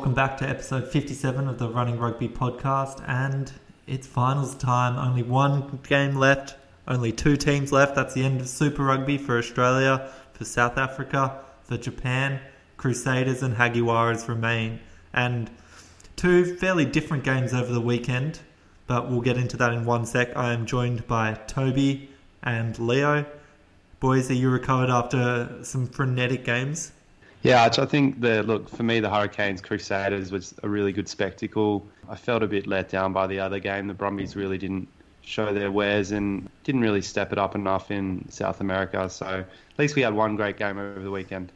Welcome back to episode 57 of the Running Rugby podcast, and it's finals time. Only one game left, only two teams left. That's the end of Super Rugby for Australia, for South Africa, for Japan. Crusaders and Jaguares remain, and two fairly different games over the weekend, but we'll get into that in one sec. I am joined by Toby and Leo. Boys, are you recovered after some frenetic games? Yeah, I think the look for me, the Hurricanes Crusaders was a really good spectacle. I felt a bit let down by the other game. The Brumbies really didn't show their wares and didn't really step it up enough in South America. So at least we had one great game over the weekend.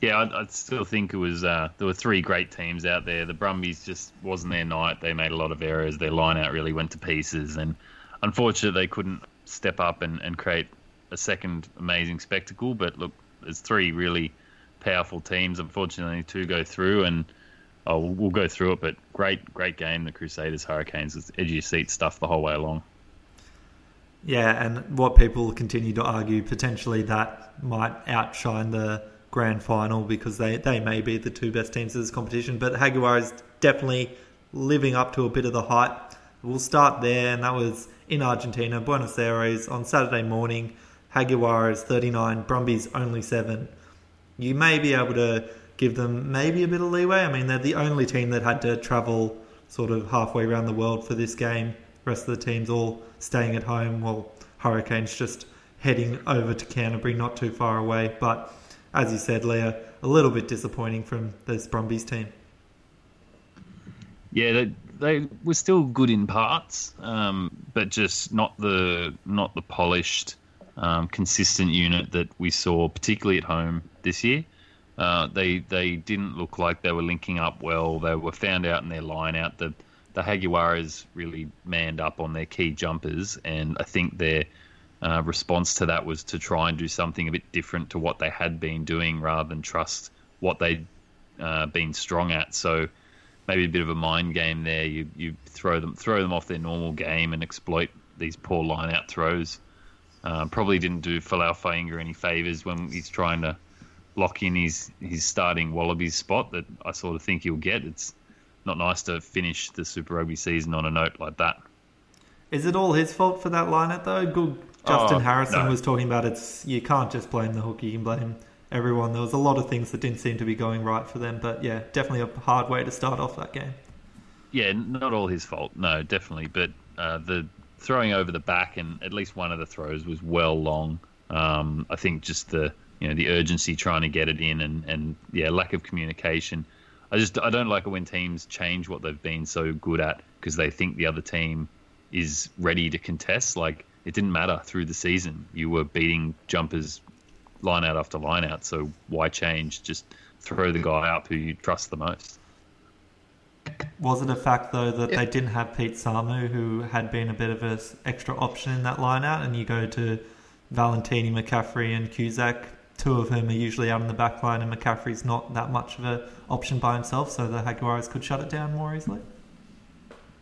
Yeah, I, I still think it was. Uh, there were three great teams out there. The Brumbies just wasn't their night. They made a lot of errors. Their line out really went to pieces, and unfortunately, they couldn't step up and, and create a second amazing spectacle. But look, there's three really powerful teams. Unfortunately, two go through, and oh, we'll, go through it. But great, great game. The Crusaders Hurricanes. It's edge of your seat stuff the whole way along. Yeah, and what people continue to argue potentially that might outshine the grand final because they, they may be the two best teams of this competition. But Jaguares is definitely living up to a bit of the hype. We'll start there, and that was in Argentina, Buenos Aires, on Saturday morning. Jaguares is 39, Brumbies only 7. You may be able to give them maybe a bit of leeway. I mean, they're the only team that had to travel sort of halfway around the world for this game. The rest of the teams all staying at home, while Hurricanes just heading over to Canterbury, not too far away. But as you said, Leah, a little bit disappointing from this Brumbies team. Yeah, they, they were still good in parts, um, but just not the not the polished, um, consistent unit that we saw, particularly at home this year. Uh, they they didn't look like they were linking up well. They were found out in their line out. The the Jaguares really manned up on their key jumpers, and I think their uh, response to that was to try and do something a bit different to what they had been doing, rather than trust what they'd uh, been strong at. So maybe a bit of a mind game there. You you throw them throw them off their normal game and exploit these poor line out throws. Uh, probably didn't do Folau Fainga'a any favors when he's trying to lock in his his starting Wallabies spot that I sort of think he'll get. It's not nice to finish the Super Rugby season on a note like that. Is it all his fault for that lineup though? Good. Justin Oh, Harrison no. was talking about it's you can't just blame the hook, you can blame everyone. There was a lot of things that didn't seem to be going right for them, but yeah, definitely a hard way to start off that game. Yeah, not all his fault. No, definitely. But uh, the throwing over the back and at least one of the throws was well long. Um, I think just the you know the urgency trying to get it in and, and yeah lack of communication. I just I don't like it when teams change what they've been so good at because they think the other team is ready to contest. Like it didn't matter through the season. You were beating jumpers line out after line out. So why change? Just throw the guy up who you trust the most. Was it a fact though that they didn't have Pete Samu, who had been a bit of an extra option in that line out, and you go to Valentini, McCaffrey, and Cusack, two of whom are usually out in the back line, and McCaffrey's not that much of an option by himself, so the Jaguares could shut it down more easily.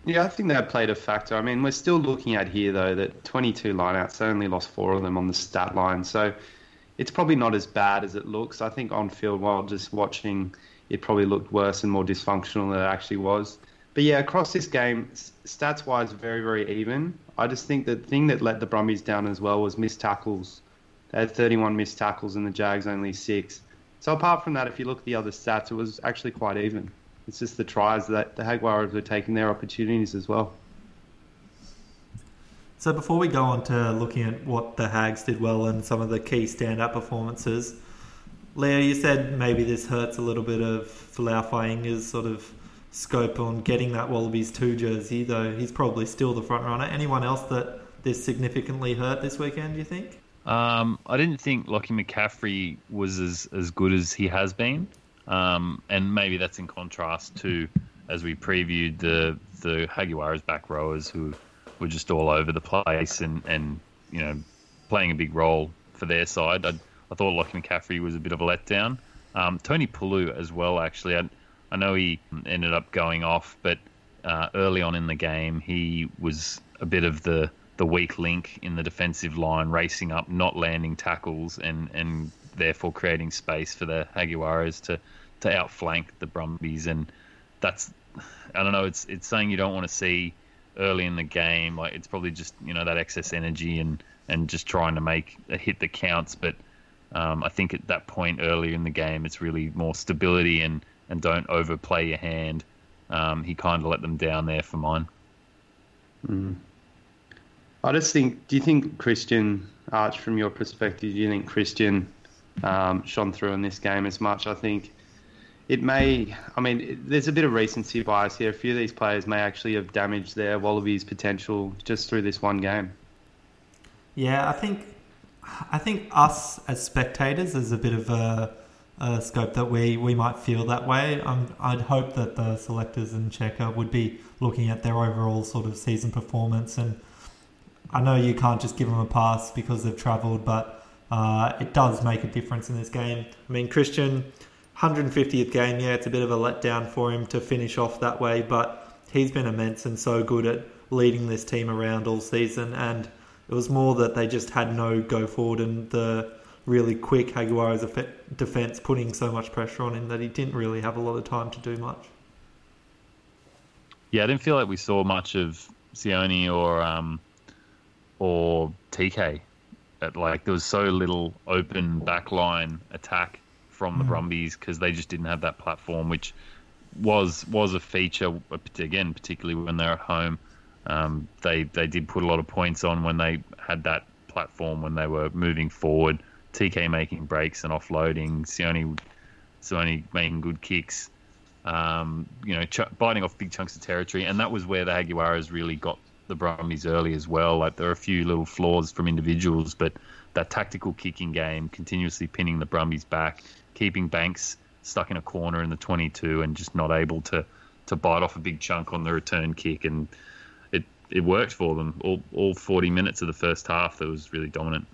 Yeah, I think that played a factor. I mean, we're still looking at here though that 22 lineouts, they only lost four of them on the stat line, so it's probably not as bad as it looks. I think on field, while just watching, it probably looked worse and more dysfunctional than it actually was. But yeah, across this game, stats wise, very very even. I just think the thing that let the Brumbies down as well was missed tackles. They had 31 missed tackles and the Jags only six. So apart from that, if you look at the other stats, it was actually quite even. It's just the tries that the Jaguars were taking their opportunities as well. So before we go on to looking at what the Hags did well and some of the key stand-up performances, Leo, you said maybe this hurts a little bit of Fainga's sort of scope on getting that Wallabies 2 jersey, though he's probably still the front runner. Anyone else that this significantly hurt this weekend, do you think? Um, I didn't think Lockie McCaffrey was as, as good as he has been, um, and maybe that's in contrast to as we previewed the the Jaguars back rowers who were just all over the place and, and you know playing a big role for their side. I, I thought Lockie McCaffrey was a bit of a letdown. Um, Tony Pulu as well, actually. I, I know he ended up going off, but uh, early on in the game, he was a bit of the, the weak link in the defensive line, racing up, not landing tackles, and, and therefore creating space for the Jaguares to, to outflank the Brumbies. And that's, I don't know, it's it's saying you don't want to see early in the game. Like it's probably just you know that excess energy and and just trying to make a hit that counts. But um, I think at that point earlier in the game, it's really more stability and and don't overplay your hand. Um, he kind of let them down there for mine. Mm. I just think. Do you think Christian Arch, from your perspective, do you think Christian um, shone through in this game as much? I think it may. I mean, it, there's a bit of recency bias here. A few of these players may actually have damaged their Wallabies' potential just through this one game. Yeah, I think I think us as spectators is a bit of a, a scope that we, we might feel that way. Um, I'd hope that the selectors and Cheika would be looking at their overall sort of season performance. And I know you can't just give them a pass because they've travelled, but uh, it does make a difference in this game. I mean, Christian, 150th game, yeah, it's a bit of a letdown for him to finish off that way, but he's been immense and so good at leading this team around all season. And it was more that they just had no go forward and the really quick Jaguars defence putting so much pressure on him that he didn't really have a lot of time to do much. Yeah, I didn't feel like we saw much of Sione or um, or TK. At, like there was so little open backline attack from the mm. Brumbies because they just didn't have that platform, which was was a feature again, particularly when they're at home. Um, they they did put a lot of points on when they had that platform when they were moving forward. TK making breaks and offloading, Sione, Sione making good kicks, um, you know, ch- biting off big chunks of territory, and that was where the Jaguares really got the Brumbies early as well. Like there are a few little flaws from individuals, but that tactical kicking game, continuously pinning the Brumbies back, keeping Banks stuck in a corner in the 22 and just not able to to bite off a big chunk on the return kick and it it worked for them. All all forty minutes of the first half, that was really dominant.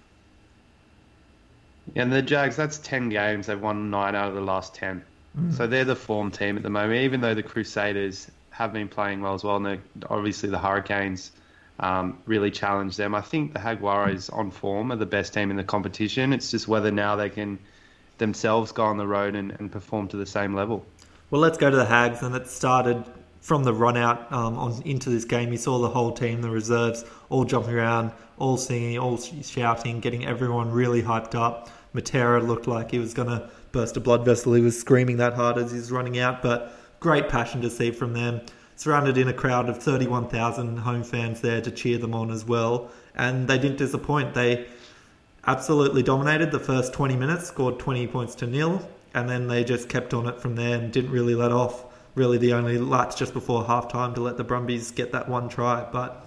And the Jags, that's ten games. They've won nine out of the last ten. Mm. So they're the form team at the moment. Even though the Crusaders have been playing well as well, and obviously the Hurricanes um, really challenge them. I think the Jaguares on form are the best team in the competition. It's just whether now they can themselves go on the road and, and perform to the same level. Well, let's go to the Hags, and it started from the run out um, on into this game, you saw the whole team, the reserves, all jumping around, all singing, all shouting, getting everyone really hyped up. Matera looked like he was going to burst a blood vessel. He was screaming that hard as he was running out, but great passion to see from them. Surrounded in a crowd of 31,000 home fans there to cheer them on as well. And they didn't disappoint. They absolutely dominated the first 20 minutes, scored 20 points to nil, and then they just kept on it from there and didn't really let off really the only lights just before halftime to let the Brumbies get that one try. But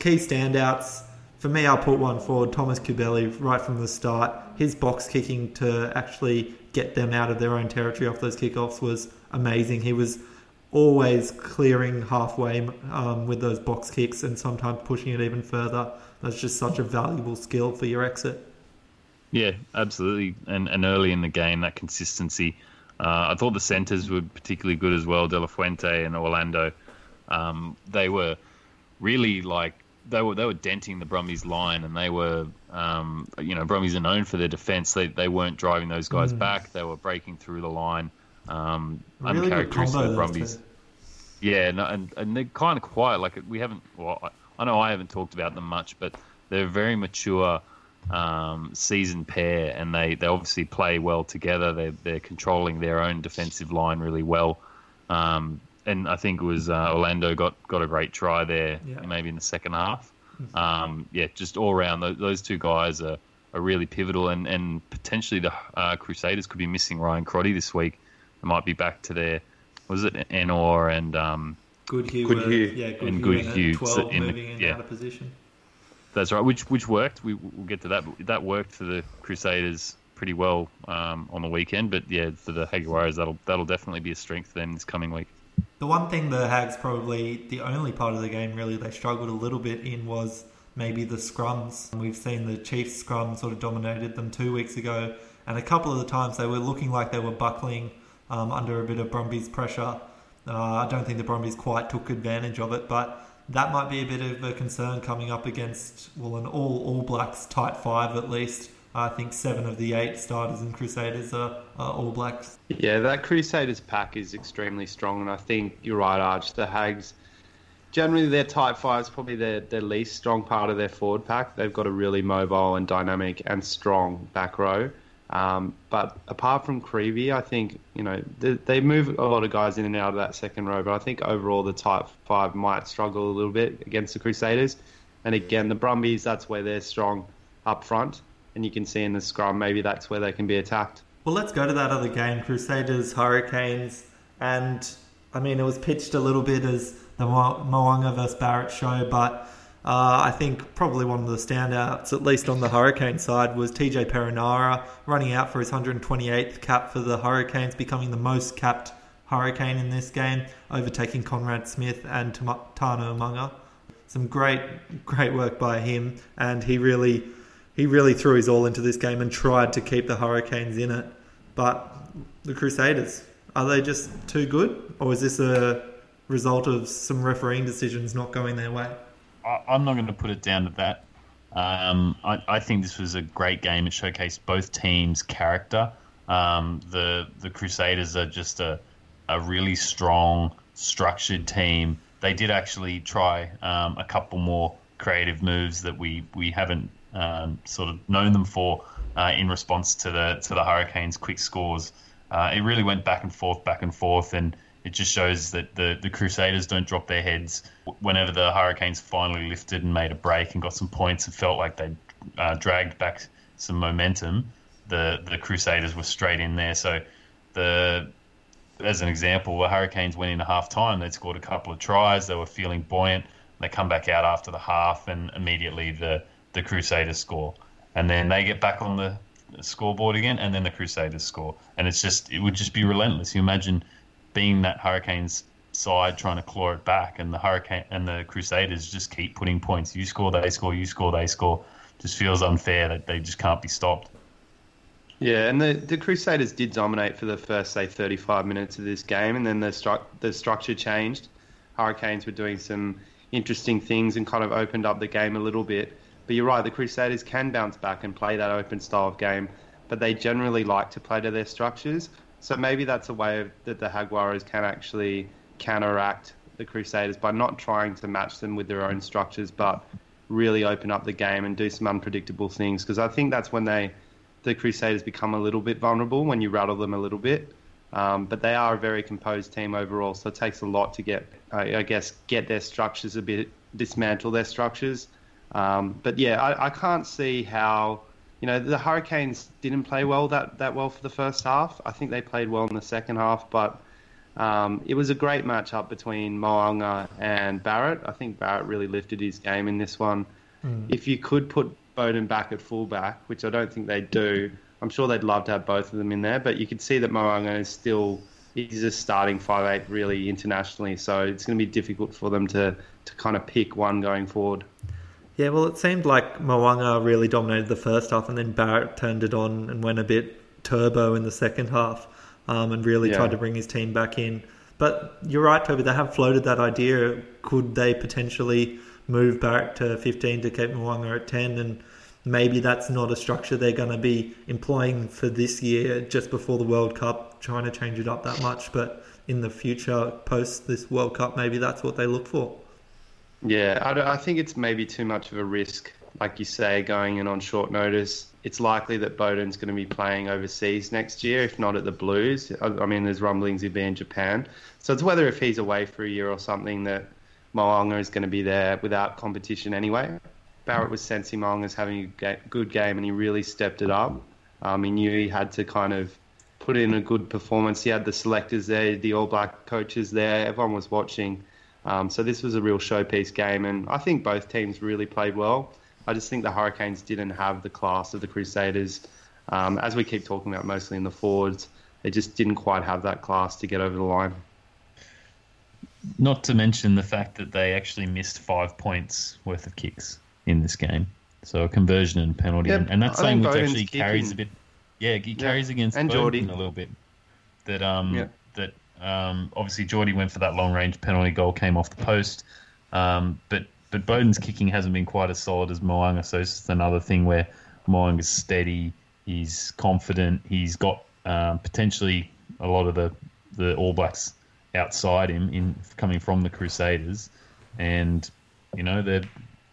key standouts for me, I'll put one forward. Thomas Cubelli right from the start. His box kicking to actually get them out of their own territory off those kickoffs was amazing. He was always clearing halfway um, with those box kicks and sometimes pushing it even further. That's just such a valuable skill for your exit. Yeah, absolutely. And and early in the game, that consistency uh, I thought the centres were particularly good as well, De La Fuente and Orlando. Um, they were really like they were they were denting the Brumbies line, and they were um, you know Brumbies are known for their defence. They they weren't driving those guys mm. back. They were breaking through the line. Um, really uncharacteristic of Brumbies. Yeah, no, and, and they're kind of quiet. Like we haven't. Well, I, I know I haven't talked about them much, but they're very mature um, seasoned pair, and they, they obviously play well together. They're, they're controlling their own defensive line really well. Um, and I think it was uh, Orlando got, got a great try there, yeah. maybe in the second half. Um, yeah, just all around, those, those, two guys are, are really pivotal, and, and potentially the uh, Crusaders could be missing Ryan Crotty this week. They might be back to their, was it Ennor and um, Goodhue, Goodhue. yeah, Goodhue and Goodhue in, in, yeah. out of position That's right. Which which worked. We, will get to that. But that worked for the Crusaders pretty well um, on the weekend. But yeah, for the Jaguares, that'll that'll definitely be a strength for them this coming week. The one thing the Hags probably the only part of the game really they struggled a little bit in was maybe the scrums. We've seen the Chiefs scrum sort of dominated them two weeks ago, and a couple of the times they were looking like they were buckling um, under a bit of Brumbies pressure. Uh, I don't think the Brumbies quite took advantage of it, but that might be a bit of a concern coming up against well an all All Blacks tight five at least. I think seven of the eight starters and Crusaders are, are All Blacks. Yeah, that Crusaders pack is extremely strong, and I think you're right, Arch. The Hags, generally their tight five is probably their, their least strong part of their forward pack. They've got a really mobile and dynamic and strong back row. Um, but apart from Creevy, I think you know they, they, move a lot of guys in and out of that second row. But I think overall the tight five might struggle a little bit against the Crusaders. And again, the Brumbies, that's where they're strong up front, and you can see in the scrum maybe that's where they can be attacked. Well, let's go to that other game, Crusaders Hurricanes, and I mean it was pitched a little bit as the Mo'unga versus Barrett show, but uh, I think probably one of the standouts, at least on the Hurricane side, was TJ Perenara running out for his 128th cap for the Hurricanes, becoming the most capped Hurricane in this game, overtaking Conrad Smith and Tana Umaga. Some great, great work by him, and he really, he really threw his all into this game and tried to keep the Hurricanes in it. But the Crusaders, are they just too good, or is this a result of some refereeing decisions not going their way? I, am not going to put it down to that. Um, I, I, think this was a great game. It showcased both teams' character. Um, the the Crusaders are just a a really strong, structured team. They did actually try um, a couple more creative moves that we we haven't um, sort of known them for uh, in response to the to the Hurricanes' quick scores. Uh, it really went back and forth, back and forth, and it just shows that the, the Crusaders don't drop their heads. Whenever the Hurricanes finally lifted and made a break and got some points and felt like they uh, dragged back some momentum, the the Crusaders were straight in there. So the as an example, the Hurricanes went into half time. They'd scored a couple of tries. They were feeling buoyant. They come back out after the half, and immediately the, the Crusaders score. And then they get back on the scoreboard again, and then the Crusaders score. And it's just, it would just be relentless. You imagine being that Hurricanes side trying to claw it back, and the Hurricane and the Crusaders just keep putting points. You score, they score. You score, they score. Just feels unfair that they just can't be stopped. Yeah, and the, the Crusaders did dominate for the first say 35 minutes of this game, and then the stru- the structure changed. Hurricanes were doing some interesting things and kind of opened up the game a little bit. But you're right, the Crusaders can bounce back and play that open style of game, but they generally like to play to their structures. So maybe that's a way that the Jaguares can actually counteract the Crusaders by not trying to match them with their own structures, but really open up the game and do some unpredictable things. Because I think that's when they, the Crusaders become a little bit vulnerable when you rattle them a little bit. Um, but they are a very composed team overall, so it takes a lot to get, I guess, get their structures a bit, dismantle their structures. Um, but yeah, I, I can't see how you know, the Hurricanes didn't play well that, that well for the first half. I think they played well in the second half, but um, it was a great matchup between Mo'unga and Barrett. I think Barrett really lifted his game in this one. Mm. If you could put Beauden back at fullback, which I don't think they do, I'm sure they'd love to have both of them in there. But you could see that Mo'unga is still he's a starting five eight really internationally, so it's going to be difficult for them to to kind of pick one going forward. Yeah, well, it seemed like Mo'unga really dominated the first half, and then Barrett turned it on and went a bit turbo in the second half, um, and really yeah. tried to bring his team back in. But you're right, Toby. They have floated that idea. Could they potentially move Barrett to 15 to keep Mo'unga at 10? And maybe that's not a structure they're going to be employing for this year, just before the World Cup, trying to change it up that much. But in the future, post this World Cup, maybe that's what they look for. Yeah, I, I think it's maybe too much of a risk, like you say, going in on short notice. It's likely that Beauden's going to be playing overseas next year, if not at the Blues. I, I mean, there's rumblings he'd be in Japan. So it's whether if he's away for a year or something that Mo'unga is going to be there without competition anyway. Barrett was sensing Mo'unga's having a good game and he really stepped it up. Um, he knew he had to kind of put in a good performance. He had the selectors there, the All Black coaches there. Everyone was watching. Um, so this was a real showpiece game, and I think both teams really played well. I just think the Hurricanes didn't have the class of the Crusaders. Um, as we keep talking about, mostly in the forwards, they just didn't quite have that class to get over the line. Not to mention the fact that they actually missed five points worth of kicks in this game. So a conversion and penalty, Yeah, and, that's something which Beauden's actually carries a bit. Yeah, he carries against and Jordie. a little bit. That um Yeah. Um obviously Jordie went for that long range penalty goal, came off the post, um but but Beauden's kicking hasn't been quite as solid as Mo'unga, so it's just another thing where Mo'unga's steady, he's confident, he's got um, potentially a lot of the the All Blacks outside him in coming from the Crusaders, and you know that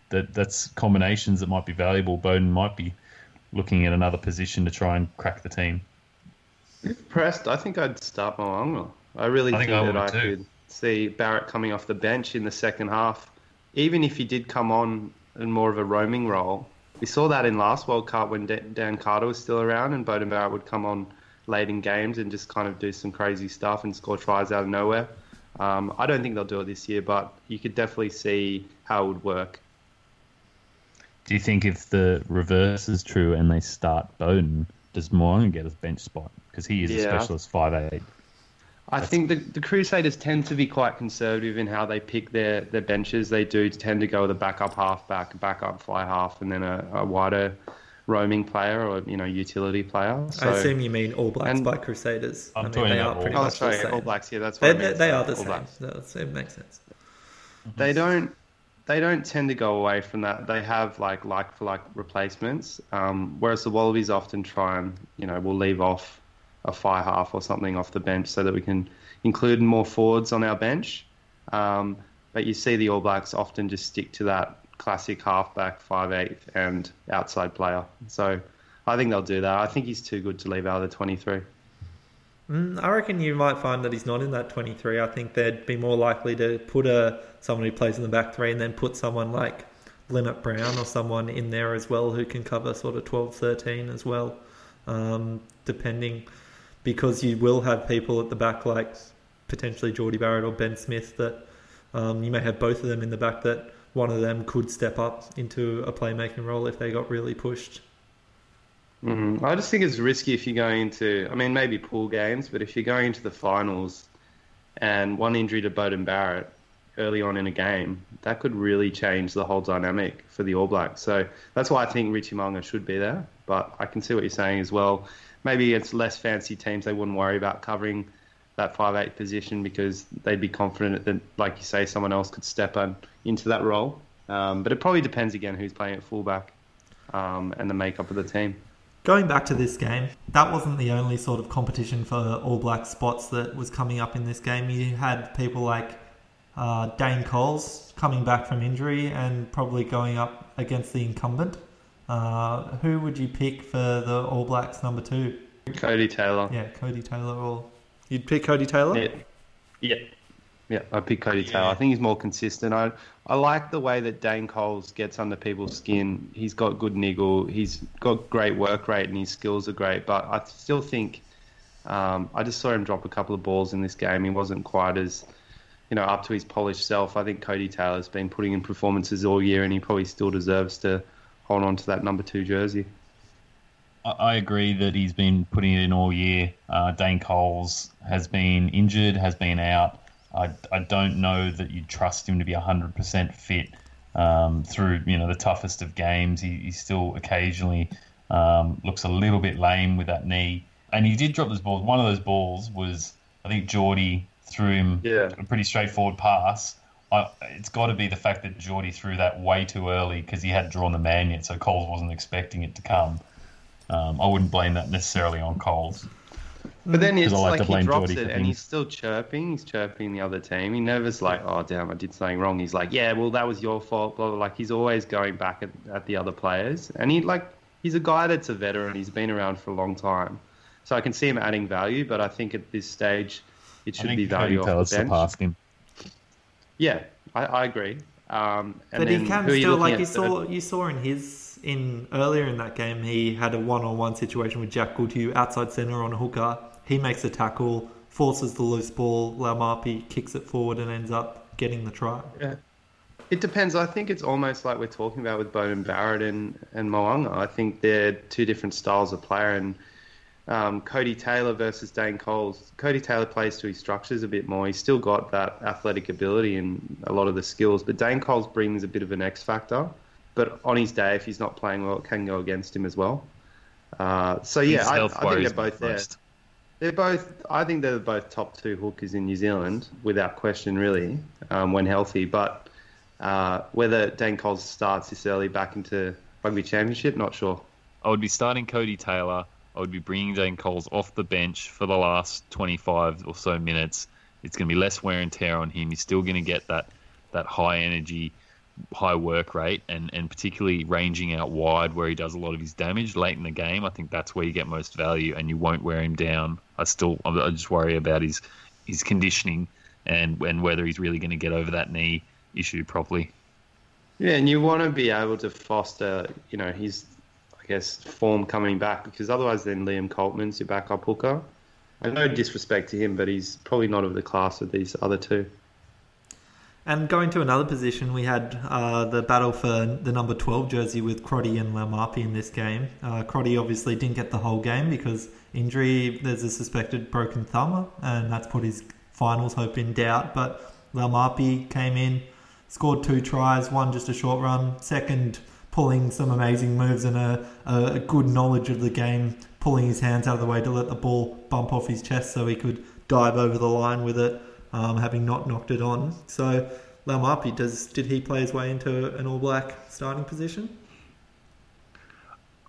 that that's combinations that might be valuable. Beauden might be looking at another position to try and crack the team. Pressed, I think I'd start Mo'unga. I really I think, think I that I too. could see Barrett coming off the bench in the second half, even if he did come on in more of a roaming role. We saw that in last World Cup when Dan Carter was still around and Beauden Barrett would come on late in games and just kind of do some crazy stuff and score tries out of nowhere. Um, I don't think they'll do it this year, but you could definitely see how it would work. Do you think if the reverse is true and they start Beauden, does Mo'unga get his bench spot? Because he is yeah. a specialist 5'8". I think the, the Crusaders tend to be quite conservative in how they pick their, their benches. They do tend to go with a backup halfback, backup fly half, and then a, a wider roaming player or you know utility player. So, I assume you mean All Blacks by Crusaders. I'm i mean, they are pretty all, much oh, sorry, the same. All Blacks. Yeah, that's what they, I mean, they are the same. It makes sense. Mhm. They don't. They don't tend to go away from that. They have like like for like replacements, um, whereas the Wallabies often try and you know will leave off a fire half or something off the bench so that we can include more forwards on our bench. Um, but you see the All Blacks often just stick to that classic halfback, five eight, and outside player. So I think they'll do that. I think he's too good to leave out of the twenty three. Mm, I reckon you might find that he's not in that 23. I think they'd be more likely to put a someone who plays in the back three and then put someone like Lienert-Brown or someone in there as well who can cover sort of 12, 13 as well, um, depending. Because you will have people at the back like potentially Jordie Barrett or Ben Smith that um, you may have both of them in the back that one of them could step up into a playmaking role if they got really pushed. Mm, I just think it's risky if you're going into, I mean, maybe pool games, but if you're going into the finals and one injury to Beauden Barrett early on in a game, that could really change the whole dynamic for the All Blacks. So that's why I think Richie Mo'unga should be there. But I can see what you're saying as well. Maybe it's less fancy teams, they wouldn't worry about covering that 5'8 position because they'd be confident that, like you say, someone else could step in, into that role. Um, but it probably depends again who's playing at fullback um, and the makeup of the team. Going back to this game, that wasn't the only sort of competition for All Black spots that was coming up in this game. You had people like uh, Dane Coles coming back from injury and probably going up against the incumbent. Uh, who would you pick for the All Blacks number two? Codie Taylor. Yeah, Codie Taylor or you'd pick Codie Taylor? Yeah. Yeah. Yeah, I pick Codie Yeah. Taylor. I think he's more consistent. I I like the way that Dane Coles gets under people's skin. He's got good niggle. He's got great work rate and his skills are great. But I still think um, I just saw him drop a couple of balls in this game. He wasn't quite as you know up to his polished self. I think Codie Taylor's been putting in performances all year, and he probably still deserves to hold on to that number two jersey. I, agree that he's been putting it in all year. Uh, Dane Coles has been injured, has been out. I, I don't know that you trust him to be 100% fit um, through you know the toughest of games. He, he still occasionally um, looks a little bit lame with that knee. And he did drop those balls. One of those balls was, I think, Jordie threw him Yeah. a pretty straightforward pass. I, it's got to be the fact that Jordie threw that way too early because he hadn't drawn the man yet, so Coles wasn't expecting it to come. Um, I wouldn't blame that necessarily on Coles. But then it's I like like, to he drops Jordie it and he's still chirping. He's chirping the other team. He never's like, oh, damn, I did something wrong. He's like, yeah, well, that was your fault. Blah, blah, Like, he's always going back at, at the other players. And he, like, he's a guy that's a veteran. He's been around for a long time. So I can see him adding value, but I think at this stage, it should be value Taylor off the bench. surpassed him. Yeah, I, I agree. Um, and But he can who are you still like you third? saw you saw in his in earlier in that game he had a one on one situation with Jack Goodhue outside centre on a hooker. He makes a tackle, forces the loose ball, Laumape kicks it forward and ends up getting the try. Yeah. It depends. I think it's almost like we're talking about with Beauden Barrett and, and Mo'unga. I think they're two different styles of player. And um, Codie Taylor versus Dane Coles. Codie Taylor plays to his structures a bit more. He's still got that athletic ability and a lot of the skills, but Dane Coles brings a bit of an X factor. But on his day, if he's not playing well, it can go against him as well. Uh, so yeah, I, I, think they're both there. They're both. I think they're both top two hookers in New Zealand, without question, really, um, when healthy. But uh, whether Dane Coles starts this early back into rugby championship, not sure. I would be starting Codie Taylor. I would be bringing Dane Coles off the bench for the last 25 or so minutes. It's going to be less wear and tear on him. He's still going to get that that high energy high work rate and, and particularly ranging out wide where he does a lot of his damage late in the game. I think that's where you get most value and you won't wear him down. I still I just worry about his his conditioning and and whether he's really going to get over that knee issue properly. Yeah, and you want to be able to foster, you know, his I guess form coming back because otherwise then Liam Coltman's your backup hooker. I no disrespect to him, but he's probably not of the class of these other two. And going to another position, we had uh, the battle for the number 12 jersey with Crotty and Laumape in this game. Uh, Crotty obviously didn't get the whole game because injury, there's a suspected broken thumb, and that's put his finals hope in doubt. But Laumape came in, scored two tries, one just a short run, second pulling some amazing moves and a, a good knowledge of the game, pulling his hands out of the way to let the ball bump off his chest so he could dive over the line with it um, having not knocked it on. So Laumape, does did he play his way into an All Black starting position?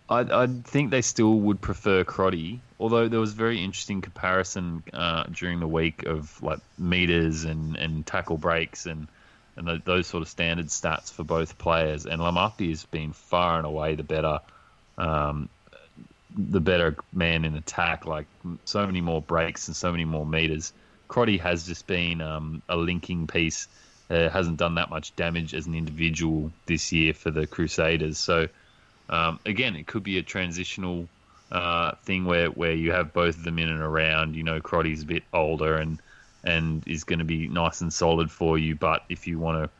I, I think they still would prefer Crotty, although there was very interesting comparison uh, during the week of like meters and, and tackle breaks and and the, those sort of standard stats for both players. And Laumape has been far and away the better um, the better man in attack. Like so many more breaks and so many more meters. Crotty has just been um, a linking piece. Uh, hasn't done that much damage as an individual this year for the Crusaders. So um, again, it could be a transitional uh, thing where, where you have both of them in and around. You know, Crotty's a bit older and and is going to be nice and solid for you. But if you want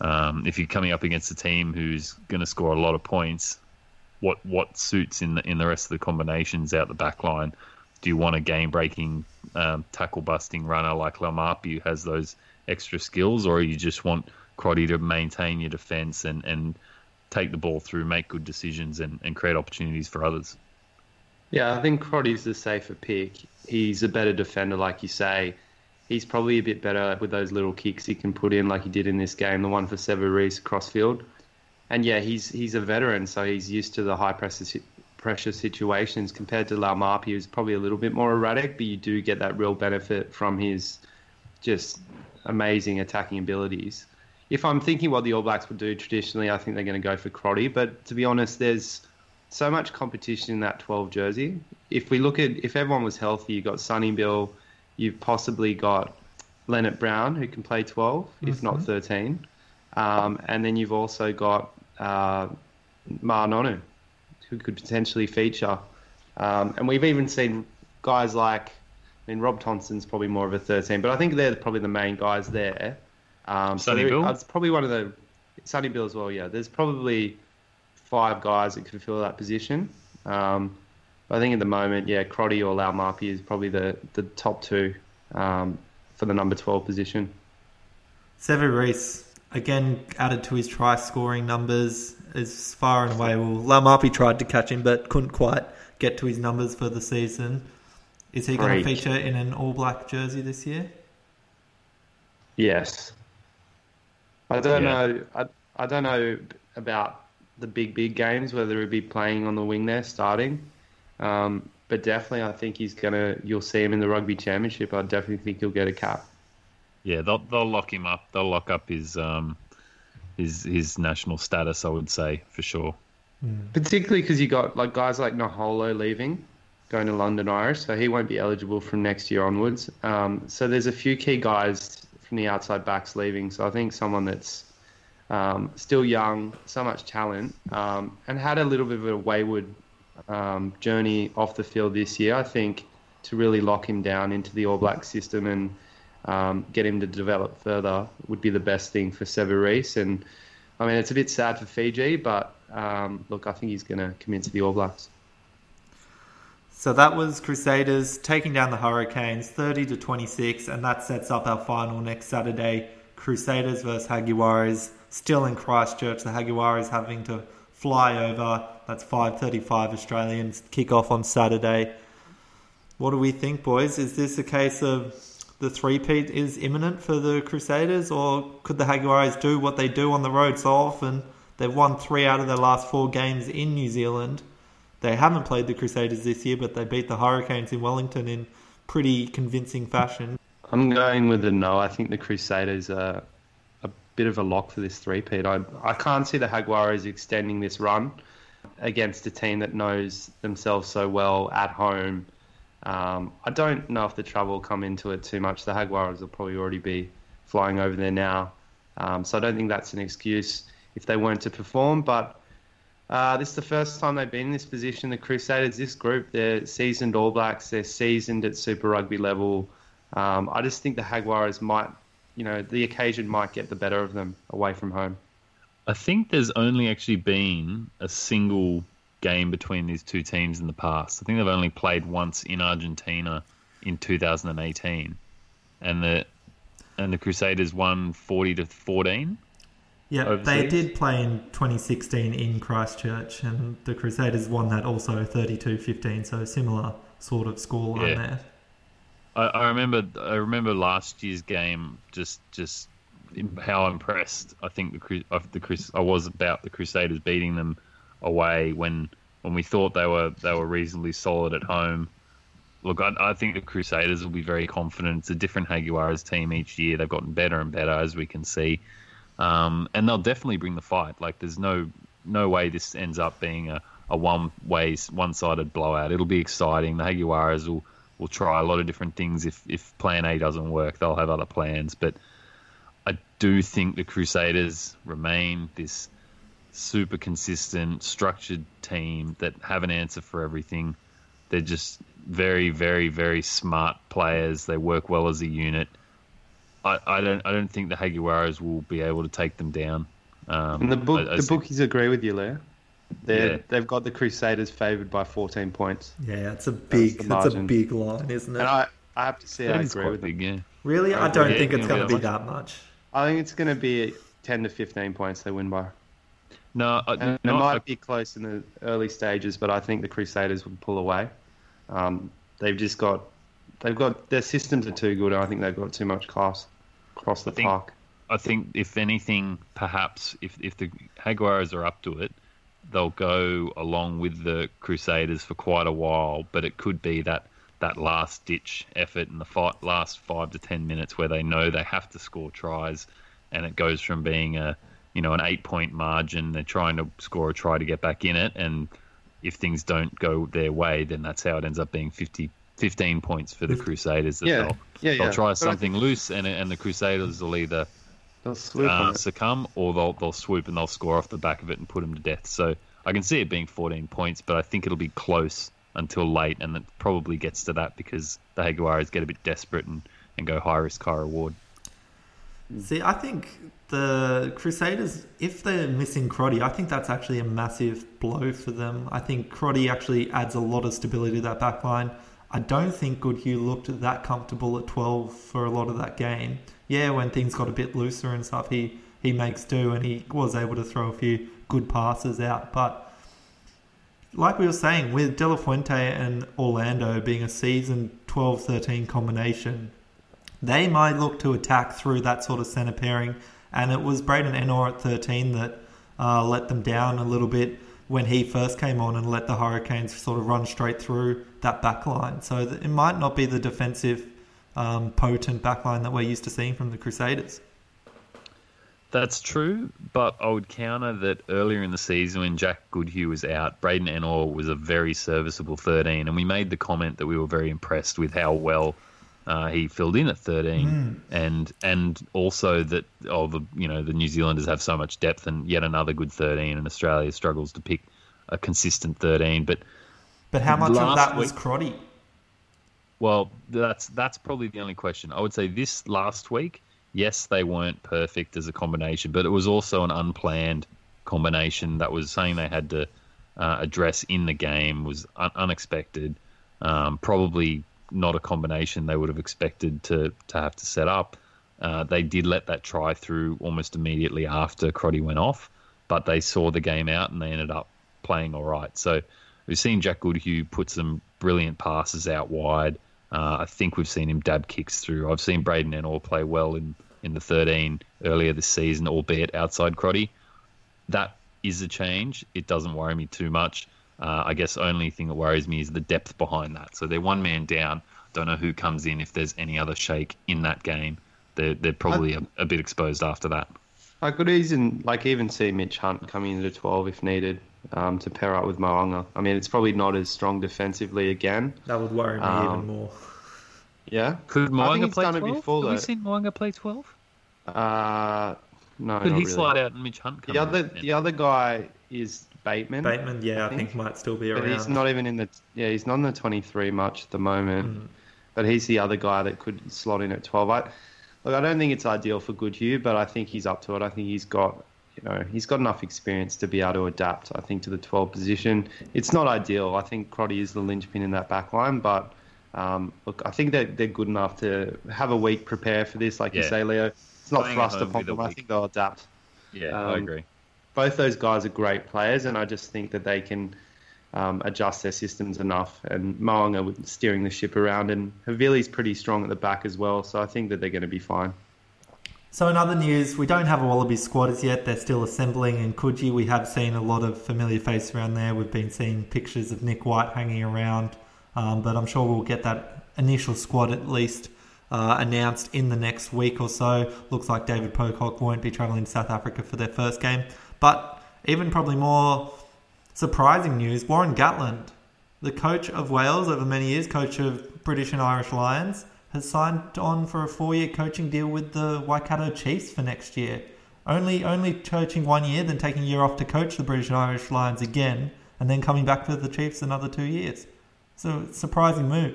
to, um, if you're coming up against a team who's going to score a lot of points, what what suits in the in the rest of the combinations out the back line? do you want a game breaking um, tackle busting runner like Laumape who has those extra skills, or you just want Crotty to maintain your defence and, and take the ball through, make good decisions, and, and create opportunities for others? Yeah, I think Crotty's the safer pick. He's a better defender, like you say. He's probably a bit better with those little kicks he can put in, like he did in this game, the one for Reece crossfield. And yeah, he's he's a veteran, so he's used to the high pressure pressure situations compared to Laumape, who's probably a little bit more erratic, but you do get that real benefit from his just amazing attacking abilities. If I'm thinking what the All Blacks would do traditionally, I think they're going to go for Crotty. But to be honest, there's so much competition in that 12 jersey. If we look at if everyone was healthy, you've got Sonny Bill, you've possibly got Lienert-Brown who can play 12, mm-hmm. if not mm-hmm. 13, um, and then you've also got uh, Ma'a Nonu who could potentially feature. Um, and we've even seen guys like, I mean, Rob Thompson's probably more of a 13, but I think they're probably the main guys there. Um, Sonny so Bill? It's probably one of the. Sonny Bill as well, yeah. There's probably five guys that could fill that position. Um, I think at the moment, yeah, Crotty or Laumape is probably the, the top two um, for the number 12 position. Sevu Reece, again, added to his try scoring numbers is far and away. Well, Laumape tried to catch him, but couldn't quite get to his numbers for the season. Is he going to feature in an all black jersey this year? Yes. I don't yeah. know. I, I don't know about the big big games whether he'd be playing on the wing there starting. Um, but definitely, I think he's gonna. You'll see him in the rugby championship. I definitely think he'll get a cap. Yeah, they'll they'll lock him up. They'll lock up his um, his his national status. I would say for sure. Mm. Particularly because you got like guys like Naholo leaving, going to London Irish, so he won't be eligible from next year onwards. Um, so there's a few key guys from the outside backs leaving. So I think someone that's um, still young, so much talent, um, and had a little bit of a wayward um, journey off the field this year. I think to really lock him down into the All Black system and um, get him to develop further would be the best thing for Reece. And I mean, it's a bit sad for Fiji, but um, look, I think he's going to commit to the All Blacks. So that was Crusaders taking down the Hurricanes 30 to 26, and that sets up our final next Saturday. Crusaders versus Jaguares, still in Christchurch. The Jaguares having to fly over. That's 5:35 Australian kick off on Saturday. What do we think, boys? Is this a case of the three-peat is imminent for the Crusaders, or could the Jaguares do what they do on the road so often? They've won three out of their last four games in New Zealand. They haven't played the Crusaders this year, but they beat the Hurricanes in Wellington in pretty convincing fashion. I'm going with a no. I think the Crusaders are a bit of a lock for this three-peat. I, I can't see the Jaguares extending this run against a team that knows themselves so well at home. Um, I don't know if the travel will come into it too much. The Jaguares will probably already be flying over there now. Um, so I don't think that's an excuse if they weren't to perform. But uh, this is the first time they've been in this position. The Crusaders, this group, they're seasoned All Blacks. They're seasoned at Super Rugby level. Um, I just think the Jaguares might, you know, the occasion might get the better of them away from home. I think there's only actually been a single game between these two teams in the past. I think they've only played once in Argentina in 2018, and the and the Crusaders won 40 to 14. Yeah, overseas. they did play in 2016 in Christchurch, and the Crusaders won that also 32-15, so similar sort of scoreline Yeah. there. I, I remember I remember last year's game just just how impressed I think the the Crus- I was about the Crusaders beating them away when when we thought they were they were reasonably solid at home. Look, I, I think the Crusaders will be very confident. It's a different Jaguares team each year. They've gotten better and better as we can see, um, and they'll definitely bring the fight. Like there's no no way this ends up being a, a one way one sided blowout. It'll be exciting. The Jaguares will will try a lot of different things. If if Plan A doesn't work, they'll have other plans. But do think the Crusaders remain this super consistent, structured team that have an answer for everything. They're just very, very, very smart players. They work well as a unit. I, I don't I don't think the Jaguares will be able to take them down. Um, And the book, I- I the see- bookies agree with you, Leo. They're, Yeah. They've got the Crusaders favoured by 14 points. Yeah, it's a big, the it's a big line, isn't it? And I, I have to say, I That is agree quite with them. big, yeah. really, I I don't agree. think it's going to yeah, be much. that much. I think it's going to be 10 to 15 points they win by. No, I, And no, it I- might be close in the early stages, but I think the Crusaders will pull away. Um, they've just got, they've got their systems are too good. and I think they've got too much class across the I think- park. I think if anything, perhaps if if the Jaguares are up to it, they'll go along with the Crusaders for quite a while. But it could be that that last ditch effort in the fight, last five to ten minutes where they know they have to score tries, and it goes from being a you know an eight point margin. They're trying to score a try to get back in it, and if things don't go their way, then that's how it ends up being 50, 15 points for the Crusaders. That Yeah, they'll, yeah, they'll try something loose, and and the Crusaders will either uh, succumb, or they'll they'll swoop and they'll score off the back of it and put them to death. So I can see it being 14 points, but I think it'll be close until late, and it probably gets to that because the Jaguares get a bit desperate and, and go high risk, high reward. See, I think the Crusaders, if they're missing Crotty, I think that's actually a massive blow for them. I think Crotty actually adds a lot of stability to that back line. I don't think Goodhue looked that comfortable at 12 for a lot of that game. Yeah, when things got a bit looser and stuff, he, he makes do and he was able to throw a few good passes out. But like we were saying, with De La Fuente and Orlando being a season 12 13 combination, they might look to attack through that sort of centre pairing. And it was Braydon Ennor at 13 that uh, let them down a little bit when he first came on and let the Hurricanes sort of run straight through that back line. So it might not be the defensive, um, potent back line that we're used to seeing from the Crusaders. That's true, but I would counter that earlier in the season when Jack Goodhue was out, Braydon Ennor was a very serviceable 13, and we made the comment that we were very impressed with how well uh, he filled in at 13, and and also that oh the you know the New Zealanders have so much depth and yet another good 13, and Australia struggles to pick a consistent 13. But But how much of that was Crotty? Well, that's that's probably the only question. I would say this last week, yes, they weren't perfect as a combination, but it was also an unplanned combination that was saying they had to uh, address in the game was un- unexpected. Um, probably not a combination they would have expected to to have to set up. Uh, they did let that try through almost immediately after Crotty went off, but they saw the game out and they ended up playing all right. So we've seen Jack Goodhue put some brilliant passes out wide. Uh, I think we've seen him dab kicks through. I've seen Braydon Ennor play well in, in the 13 earlier this season, albeit outside Crotty. That is a change. It doesn't worry me too much. Uh, I guess only thing that worries me is the depth behind that. So they're one man down. Don't know who comes in if there's any other shake in that game. They're, they're probably a, a bit exposed after that. I could even like even see Mitch Hunt coming into 12 if needed um, to pair up with Mo'unga. I mean, it's probably not as strong defensively again. That would worry me Um, even more. Yeah. Could I think Mo'unga he's play done 12? it before, Have we seen Mo'unga play 12? Uh, no, Could not he really. slide out and Mitch Hunt come The other in? the other guy is Bateman. Bateman, yeah, I think. think, might still be around. But he's not even in the yeah he's not in the 23 much at the moment. But he's the other guy that could slot in at 12. I look, I don't think it's ideal for Goodhue, but I think he's up to it. I think he's got you know he's got enough experience to be able to adapt. I think to the 12 position. It's not ideal. I think Crotty is the linchpin in that back line, but. Um, look, I think that they're good enough to have a week prepare for this, like you say, Leo. It's not Playing thrust upon them. I think they'll adapt Yeah, I Um, agree. both those guys are great players, and I just think that they can um, adjust their systems enough. And Mo'unga steering the ship around, and Havili's pretty strong at the back as well, so I think that they're going to be fine. So in other news, we don't have a Wallaby squad as yet. They're still assembling in Coogee. We have seen a lot of familiar faces around there. We've been seeing pictures of Nick White hanging around, um, but I'm sure we'll get that initial squad at least uh, announced in the next week or so. Looks like David Pocock won't be travelling to South Africa for their first game. But even probably more surprising news, Warren Gatland, the coach of Wales over many years, coach of British and Irish Lions, has signed on for a four-year coaching deal with the Waikato Chiefs for next year. Only only coaching one year, then taking a year off to coach the British and Irish Lions again, and then coming back for the Chiefs another two years. So surprising move.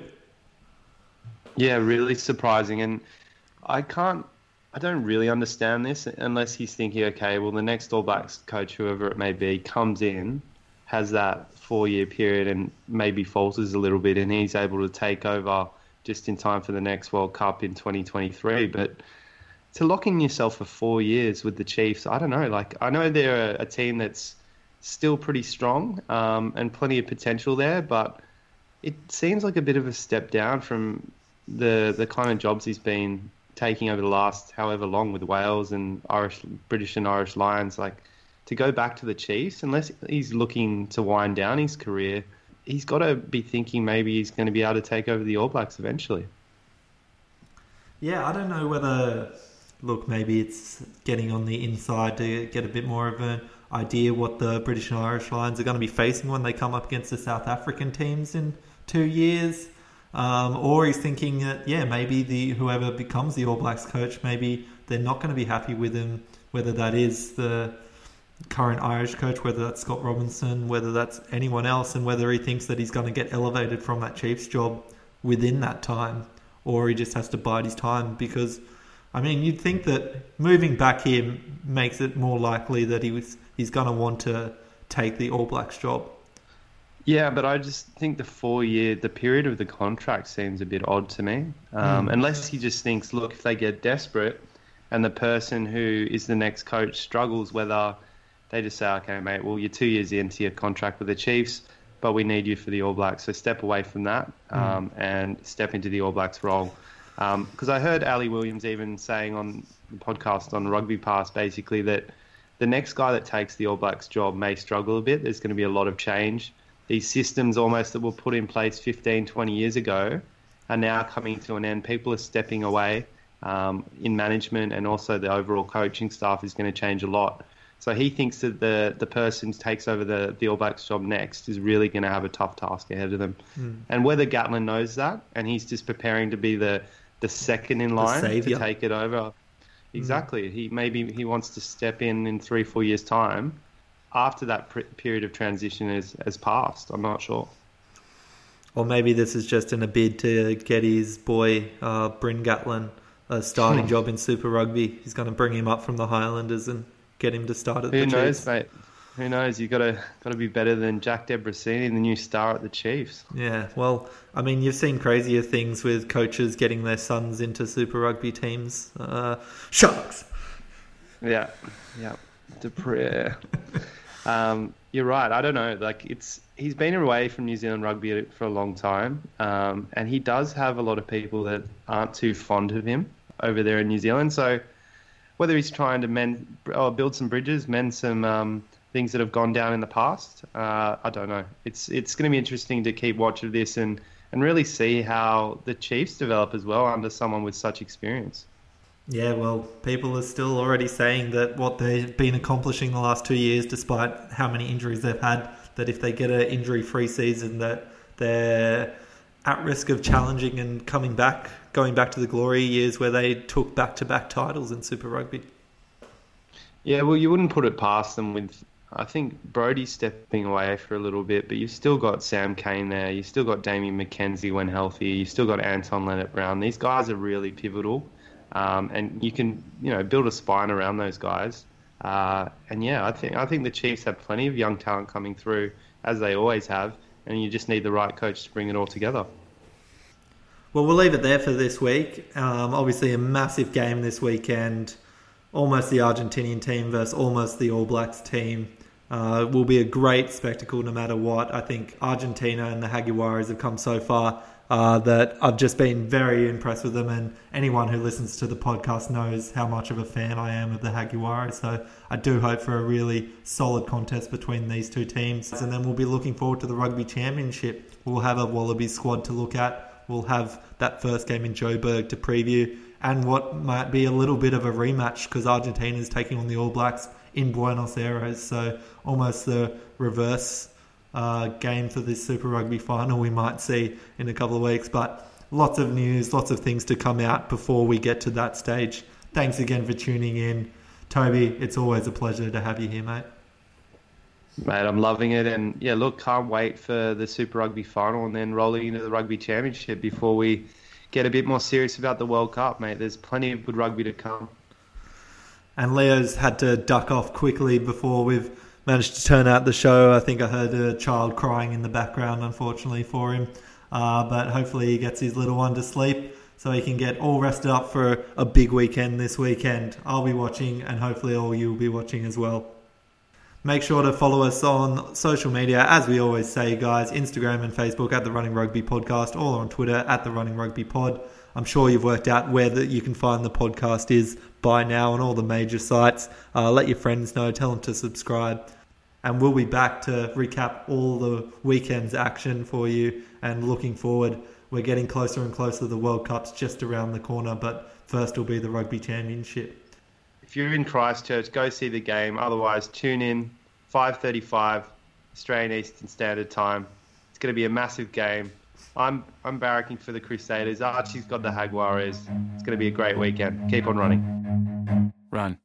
Yeah, really surprising, and I can't. I don't really understand this unless he's thinking, okay, well, the next All Blacks coach, whoever it may be, comes in, has that four-year period, and maybe falters a little bit, and he's able to take over just in time for the next World Cup in 2023. But to lock in yourself for four years with the Chiefs, I don't know. Like, I know they're a, a team that's still pretty strong um, and plenty of potential there, but it seems like a bit of a step down from the the kind of jobs he's been taking over the last however long with Wales and Irish, British and Irish Lions. Like to go back to the Chiefs, unless he's looking to wind down his career, he's got to be thinking maybe he's going to be able to take over the All Blacks eventually. Yeah, I don't know whether. Look, maybe it's getting on the inside to get a bit more of an idea what the British and Irish Lions are going to be facing when they come up against the South African teams in two years. Um, or he's thinking that yeah, maybe the whoever becomes the All Blacks coach, maybe they're not going to be happy with him. Whether that is the current Irish coach, whether that's Scott Robertson, whether that's anyone else, and whether he thinks that he's going to get elevated from that Chiefs job within that time, or he just has to bide his time. Because, I mean, you'd think that moving back here makes it more likely that he was he's going to want to take the All Blacks job. Yeah, but I just think the four year, the period of the contract seems a bit odd to me. Um, Unless he just thinks, look, if they get desperate and the person who is the next coach struggles, whether they just say, okay, mate, well, you're two years into your contract with the Chiefs, but we need you for the All Blacks. So step away from that um, and step into the All Blacks role. Because I heard Ali Williams even saying on the podcast on Rugby Pass basically that the next guy that takes the All Blacks job may struggle a bit. There's going to be a lot of change. These systems almost that were put in place 15, 20 years ago are now coming to an end. People are stepping away um, in management and also the overall coaching staff is going to change a lot. So he thinks that the, the person who takes over the, the All Blacks job next is really going to have a tough task ahead of them. And whether Gatland knows that and he's just preparing to be the, the second in line to take it over. Exactly. He maybe he wants to step in in three, four years' time after that pr- period of transition has, has passed. I'm not sure. Or maybe this is just in a bid to get his boy uh, Bryn Gatland a starting Hmm. job in Super Rugby. He's going to bring him up from the Highlanders and get him to start at Who the Chiefs. Who knows, mate? Who knows? You gotta gotta be better than Jack Debreczeni, the new star at the Chiefs. Yeah, well, I mean, you've seen crazier things with coaches getting their sons into Super Rugby teams. Uh, Sharks. Yeah, yeah. du Preez. um, you're right. I don't know. Like it's he's been away from New Zealand rugby for a long time, um, and he does have a lot of people that aren't too fond of him over there in New Zealand. So whether he's trying to mend or build some bridges, mend some um, things that have gone down in the past, uh, I don't know. It's it's going to be interesting to keep watch of this and and really see how the Chiefs develop as well under someone with such experience. Yeah, well, people are still already saying that what they've been accomplishing the last two years, despite how many injuries they've had, that if they get an injury-free season, that they're at risk of challenging and coming back, going back to the glory years where they took back-to-back titles in Super Rugby. Yeah, well, you wouldn't put it past them with. I think Brodie's stepping away for a little bit, but you've still got Sam Cane there. You've still got Damian McKenzie when healthy. You've still got Anton Lienert-Brown. These guys are really pivotal, um, and you can you know build a spine around those guys. Uh, and yeah, I think I think the Chiefs have plenty of young talent coming through as they always have, and you just need the right coach to bring it all together. Well, we'll leave it there for this week. Um, obviously, a massive game this weekend. Almost the Argentinian team versus almost the All Blacks team. Uh, will be a great spectacle no matter what. I think Argentina and the Jaguares have come so far uh, that I've just been very impressed with them. And anyone who listens to the podcast knows how much of a fan I am of the Jaguares. So I do hope for a really solid contest between these two teams. And then we'll be looking forward to the Rugby Championship. We'll have a Wallaby squad to look at. We'll have that first game in Joburg to preview. And what might be a little bit of a rematch because Argentina is taking on the All Blacks in Buenos Aires. So almost the reverse uh, game for this Super Rugby final we might see in a couple of weeks. But lots of news, lots of things to come out before we get to that stage. Thanks again for tuning in. Toby, it's always a pleasure to have you here, mate. Mate, I'm loving it, and yeah, look, can't wait for the Super Rugby final and then rolling into the Rugby Championship before we get a bit more serious about the World Cup, mate. There's plenty of good rugby to come. And Leo's had to duck off quickly before we've managed to turn out the show. I think I heard a child crying in the background, unfortunately for him. Uh, but hopefully he gets his little one to sleep so he can get all rested up for a big weekend this weekend. I'll be watching, and hopefully all you will be watching as well. Make sure to follow us on social media, as we always say, guys Instagram and Facebook at the Running Rugby Podcast, or on Twitter at the Running Rugby Pod. I'm sure you've worked out where that you can find the podcast is by now on all the major sites. Uh, let your friends know, tell them to subscribe. And we'll be back to recap all the weekend's action for you and looking forward. We're getting closer and closer. To the World Cup's just around the corner, but first will be the Rugby Championship. If you're in Christchurch, go see the game. Otherwise, tune in 5:35 Australian Eastern Standard Time. It's going to be a massive game. I'm I'm barracking for the Crusaders. Archie's got the Jaguares. It's going to be a great weekend. Keep on running. Run.